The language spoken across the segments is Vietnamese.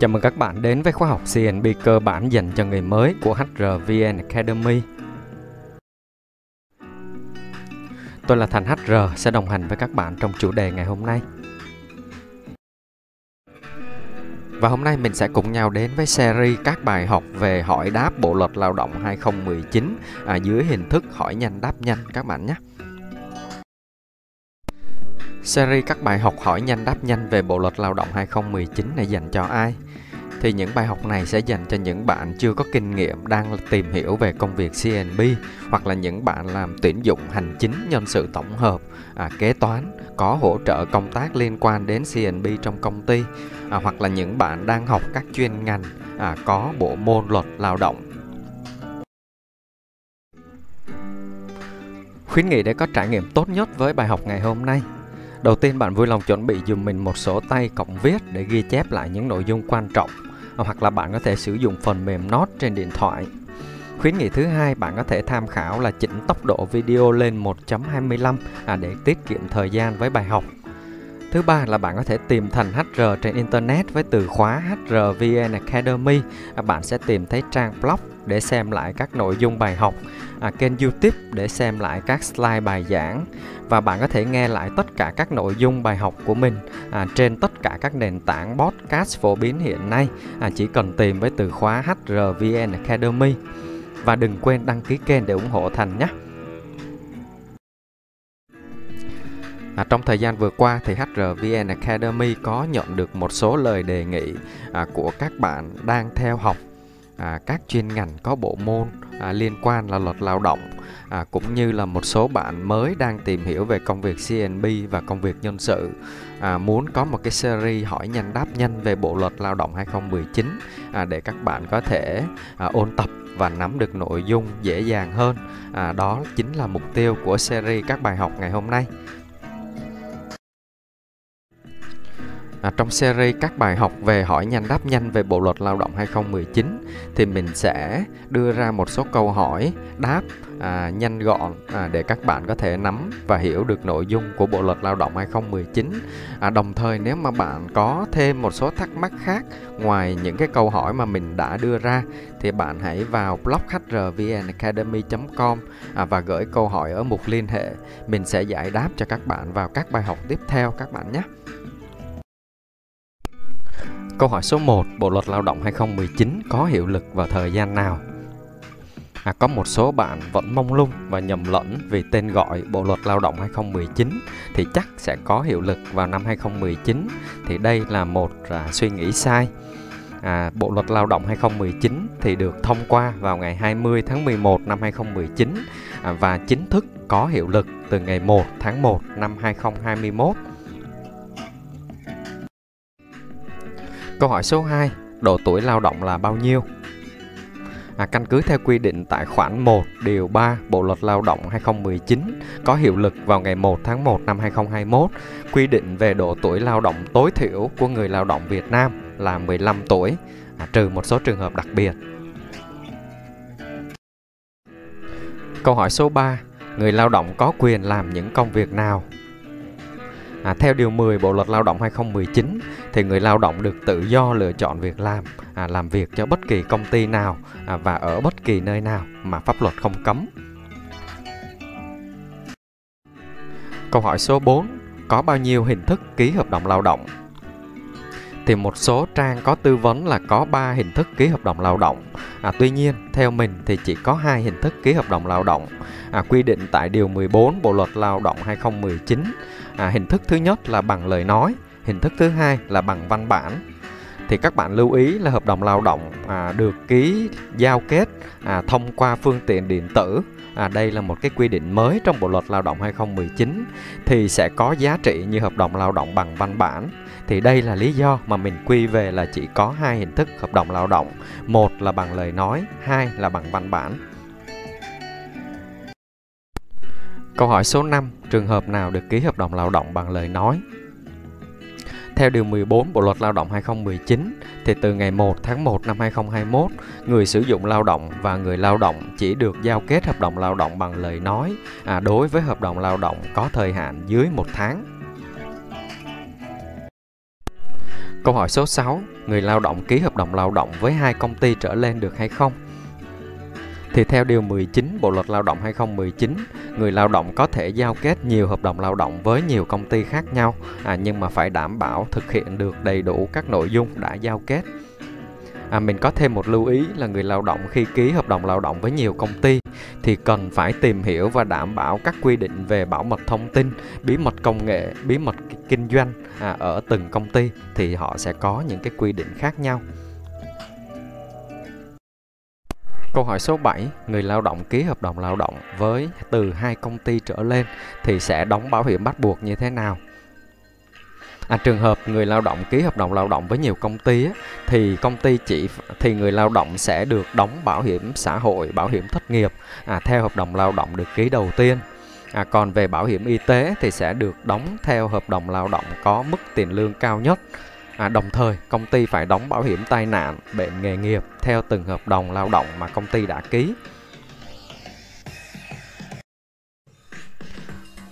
Chào mừng các bạn đến với khóa học CNB cơ bản dành cho người mới của HRVN Academy. Tôi là Thành HR sẽ đồng hành với các bạn trong chủ đề ngày hôm nay. Và hôm nay mình sẽ cùng nhau đến với series các bài học về hỏi đáp Bộ luật Lao động 2019 à, dưới hình thức hỏi nhanh đáp nhanh các bạn nhé. Series các bài học hỏi nhanh đáp nhanh về Bộ luật Lao động 2019 này dành cho ai? Thì những bài học này sẽ dành cho những bạn chưa có kinh nghiệm đang tìm hiểu về công việc CNB hoặc là những bạn làm tuyển dụng hành chính nhân sự tổng hợp, à, kế toán, có hỗ trợ công tác liên quan đến CNB trong công ty à, hoặc là những bạn đang học các chuyên ngành à, có bộ môn luật lao động Khuyến nghị để có trải nghiệm tốt nhất với bài học ngày hôm nay Đầu tiên bạn vui lòng chuẩn bị dùm mình một sổ tay cộng viết để ghi chép lại những nội dung quan trọng hoặc là bạn có thể sử dụng phần mềm Note trên điện thoại. Khuyến nghị thứ hai bạn có thể tham khảo là chỉnh tốc độ video lên 1.25 à, để tiết kiệm thời gian với bài học. Thứ ba là bạn có thể tìm thành HR trên Internet với từ khóa HRVN Academy. À, bạn sẽ tìm thấy trang blog để xem lại các nội dung bài học, à, kênh YouTube để xem lại các slide bài giảng và bạn có thể nghe lại tất cả các nội dung bài học của mình à, trên tất cả các nền tảng podcast phổ biến hiện nay. À, chỉ cần tìm với từ khóa HRVN Academy và đừng quên đăng ký kênh để ủng hộ Thành nhé. À, trong thời gian vừa qua thì HRVN Academy có nhận được một số lời đề nghị à, của các bạn đang theo học à, các chuyên ngành có bộ môn à, liên quan là luật lao động à, cũng như là một số bạn mới đang tìm hiểu về công việc CNB và công việc nhân sự à, muốn có một cái series hỏi nhanh đáp nhanh về bộ luật lao động 2019 à, để các bạn có thể à, ôn tập và nắm được nội dung dễ dàng hơn. À, đó chính là mục tiêu của series các bài học ngày hôm nay. À, trong series các bài học về hỏi nhanh đáp nhanh về Bộ luật Lao động 2019 thì mình sẽ đưa ra một số câu hỏi đáp à, nhanh gọn à, để các bạn có thể nắm và hiểu được nội dung của Bộ luật Lao động 2019. À, đồng thời nếu mà bạn có thêm một số thắc mắc khác ngoài những cái câu hỏi mà mình đã đưa ra thì bạn hãy vào blog hrvnacademy.com à, và gửi câu hỏi ở mục liên hệ. Mình sẽ giải đáp cho các bạn vào các bài học tiếp theo các bạn nhé. Câu hỏi số 1, Bộ luật lao động 2019 có hiệu lực vào thời gian nào? À, có một số bạn vẫn mông lung và nhầm lẫn vì tên gọi Bộ luật lao động 2019 thì chắc sẽ có hiệu lực vào năm 2019 thì đây là một à, suy nghĩ sai. À, Bộ luật lao động 2019 thì được thông qua vào ngày 20 tháng 11 năm 2019 à, và chính thức có hiệu lực từ ngày 1 tháng 1 năm 2021 Câu hỏi số 2, độ tuổi lao động là bao nhiêu? À, căn cứ theo quy định tại khoản 1 điều 3 Bộ luật Lao động 2019 có hiệu lực vào ngày 1 tháng 1 năm 2021 quy định về độ tuổi lao động tối thiểu của người lao động Việt Nam là 15 tuổi, à, trừ một số trường hợp đặc biệt. Câu hỏi số 3, người lao động có quyền làm những công việc nào À, theo Điều 10 Bộ Luật Lao động 2019 thì người lao động được tự do lựa chọn việc làm, à, làm việc cho bất kỳ công ty nào à, và ở bất kỳ nơi nào mà pháp luật không cấm. Câu hỏi số 4. Có bao nhiêu hình thức ký hợp đồng lao động? Thì một số trang có tư vấn là có 3 hình thức ký hợp đồng lao động. À, tuy nhiên, theo mình thì chỉ có hai hình thức ký hợp đồng lao động. À, quy định tại Điều 14 Bộ Luật Lao động 2019 à, hình thức thứ nhất là bằng lời nói hình thức thứ hai là bằng văn bản thì các bạn lưu ý là hợp đồng lao động à, được ký giao kết à, thông qua phương tiện điện tử. À, đây là một cái quy định mới trong bộ luật lao động 2019 thì sẽ có giá trị như hợp đồng lao động bằng văn bản. Thì đây là lý do mà mình quy về là chỉ có hai hình thức hợp đồng lao động. Một là bằng lời nói hai là bằng văn bản. Câu hỏi số 5, trường hợp nào được ký hợp đồng lao động bằng lời nói? Theo Điều 14 Bộ Luật Lao động 2019, thì từ ngày 1 tháng 1 năm 2021, người sử dụng lao động và người lao động chỉ được giao kết hợp đồng lao động bằng lời nói à, đối với hợp đồng lao động có thời hạn dưới một tháng. Câu hỏi số 6, người lao động ký hợp đồng lao động với hai công ty trở lên được hay không? Thì theo Điều 19 Bộ Luật Lao động 2019, người lao động có thể giao kết nhiều hợp đồng lao động với nhiều công ty khác nhau, à, nhưng mà phải đảm bảo thực hiện được đầy đủ các nội dung đã giao kết. À, mình có thêm một lưu ý là người lao động khi ký hợp đồng lao động với nhiều công ty thì cần phải tìm hiểu và đảm bảo các quy định về bảo mật thông tin, bí mật công nghệ, bí mật kinh doanh à, ở từng công ty thì họ sẽ có những cái quy định khác nhau. Câu hỏi số 7, người lao động ký hợp đồng lao động với từ hai công ty trở lên thì sẽ đóng bảo hiểm bắt buộc như thế nào? À, trường hợp người lao động ký hợp đồng lao động với nhiều công ty á, thì công ty chỉ thì người lao động sẽ được đóng bảo hiểm xã hội, bảo hiểm thất nghiệp à, theo hợp đồng lao động được ký đầu tiên. À, còn về bảo hiểm y tế thì sẽ được đóng theo hợp đồng lao động có mức tiền lương cao nhất. À, đồng thời, công ty phải đóng bảo hiểm tai nạn, bệnh nghề nghiệp theo từng hợp đồng lao động mà công ty đã ký.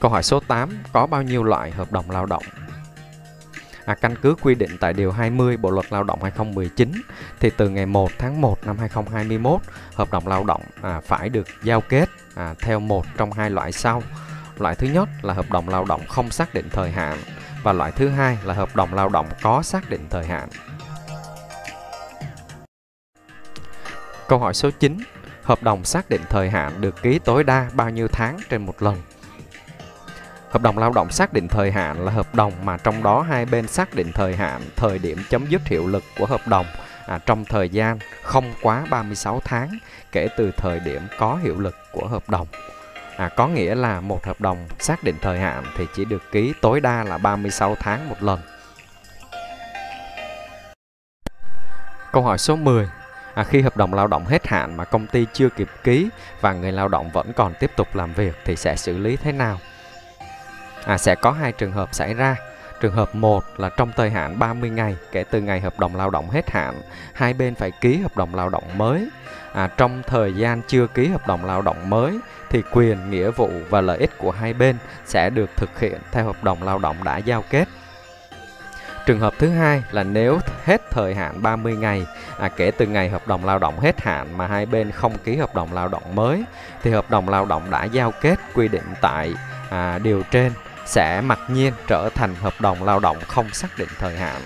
Câu hỏi số 8, có bao nhiêu loại hợp đồng lao động? À, căn cứ quy định tại Điều 20 Bộ Luật Lao động 2019 thì từ ngày 1 tháng 1 năm 2021, hợp đồng lao động à, phải được giao kết à, theo một trong hai loại sau. Loại thứ nhất là hợp đồng lao động không xác định thời hạn và loại thứ hai là hợp đồng lao động có xác định thời hạn. Câu hỏi số 9. Hợp đồng xác định thời hạn được ký tối đa bao nhiêu tháng trên một lần? Hợp đồng lao động xác định thời hạn là hợp đồng mà trong đó hai bên xác định thời hạn, thời điểm chấm dứt hiệu lực của hợp đồng à, trong thời gian không quá 36 tháng kể từ thời điểm có hiệu lực của hợp đồng. À, có nghĩa là một hợp đồng xác định thời hạn thì chỉ được ký tối đa là 36 tháng một lần. Câu hỏi số 10. À, khi hợp đồng lao động hết hạn mà công ty chưa kịp ký và người lao động vẫn còn tiếp tục làm việc thì sẽ xử lý thế nào? À, sẽ có hai trường hợp xảy ra. Trường hợp 1 là trong thời hạn 30 ngày kể từ ngày hợp đồng lao động hết hạn, hai bên phải ký hợp đồng lao động mới. À, trong thời gian chưa ký hợp đồng lao động mới thì quyền, nghĩa vụ và lợi ích của hai bên sẽ được thực hiện theo hợp đồng lao động đã giao kết. Trường hợp thứ hai là nếu hết thời hạn 30 ngày à, kể từ ngày hợp đồng lao động hết hạn mà hai bên không ký hợp đồng lao động mới thì hợp đồng lao động đã giao kết quy định tại à, điều trên sẽ mặc nhiên trở thành hợp đồng lao động không xác định thời hạn.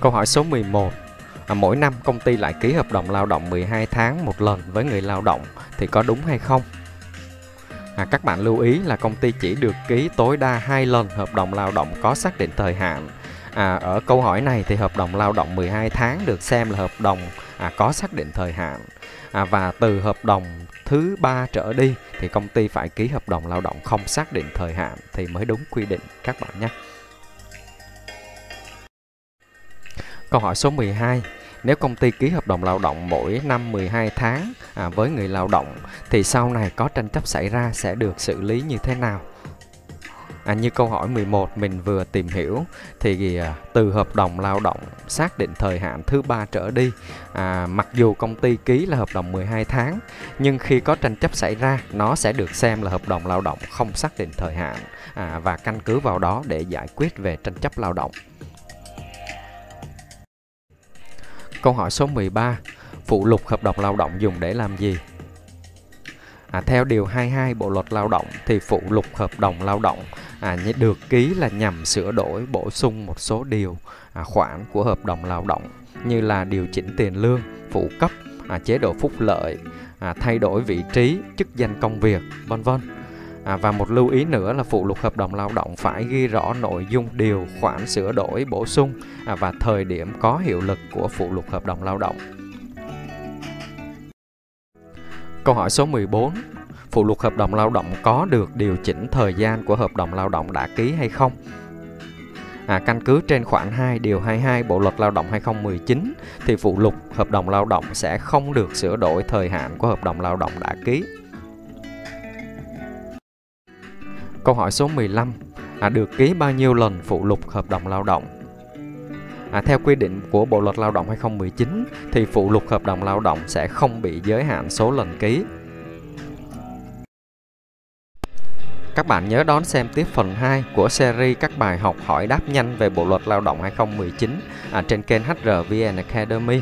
Câu hỏi số 11. À, mỗi năm công ty lại ký hợp đồng lao động 12 tháng một lần với người lao động thì có đúng hay không? À, các bạn lưu ý là công ty chỉ được ký tối đa hai lần hợp đồng lao động có xác định thời hạn. À, ở câu hỏi này thì hợp đồng lao động 12 tháng được xem là hợp đồng à, có xác định thời hạn. À, và từ hợp đồng thứ ba trở đi thì công ty phải ký hợp đồng lao động không xác định thời hạn thì mới đúng quy định các bạn nhé. Câu hỏi số 12. Nếu công ty ký hợp đồng lao động mỗi năm 12 tháng à, với người lao động thì sau này có tranh chấp xảy ra sẽ được xử lý như thế nào? À, như câu hỏi 11 mình vừa tìm hiểu thì à, từ hợp đồng lao động xác định thời hạn thứ ba trở đi à, mặc dù công ty ký là hợp đồng 12 tháng nhưng khi có tranh chấp xảy ra nó sẽ được xem là hợp đồng lao động không xác định thời hạn à, và căn cứ vào đó để giải quyết về tranh chấp lao động. Câu hỏi số 13 Phụ lục hợp đồng lao động dùng để làm gì? À, theo Điều 22 Bộ Luật Lao động thì phụ lục hợp đồng lao động à, được ký là nhằm sửa đổi bổ sung một số điều à, khoản của hợp đồng lao động như là điều chỉnh tiền lương, phụ cấp, à, chế độ phúc lợi, à, thay đổi vị trí, chức danh công việc, vân vân. À, và một lưu ý nữa là phụ lục hợp đồng lao động phải ghi rõ nội dung điều khoản sửa đổi bổ sung à, và thời điểm có hiệu lực của phụ lục hợp đồng lao động. Câu hỏi số 14 phụ lục hợp đồng lao động có được điều chỉnh thời gian của hợp đồng lao động đã ký hay không? À, căn cứ trên khoản 2 điều 22 Bộ luật Lao động 2019 thì phụ lục hợp đồng lao động sẽ không được sửa đổi thời hạn của hợp đồng lao động đã ký. Câu hỏi số 15 à, được ký bao nhiêu lần phụ lục hợp đồng lao động? À, theo quy định của Bộ luật Lao động 2019 thì phụ lục hợp đồng lao động sẽ không bị giới hạn số lần ký Các bạn nhớ đón xem tiếp phần 2 của series các bài học hỏi đáp nhanh về Bộ luật Lao động 2019 à, trên kênh HRVN Academy.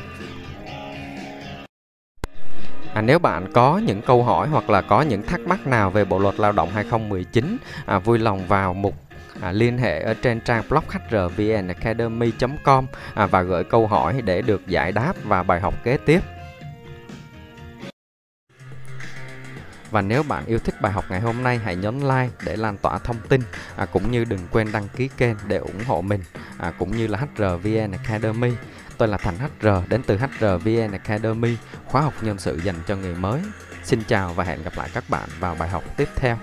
À, nếu bạn có những câu hỏi hoặc là có những thắc mắc nào về Bộ luật Lao động 2019, à, vui lòng vào mục à, liên hệ ở trên trang blog hrvnacademy.com à, và gửi câu hỏi để được giải đáp và bài học kế tiếp. Và nếu bạn yêu thích bài học ngày hôm nay hãy nhấn like để lan tỏa thông tin à, cũng như đừng quên đăng ký kênh để ủng hộ mình à, cũng như là HRVN Academy. Tôi là Thành HR đến từ HRVN Academy, khóa học nhân sự dành cho người mới. Xin chào và hẹn gặp lại các bạn vào bài học tiếp theo.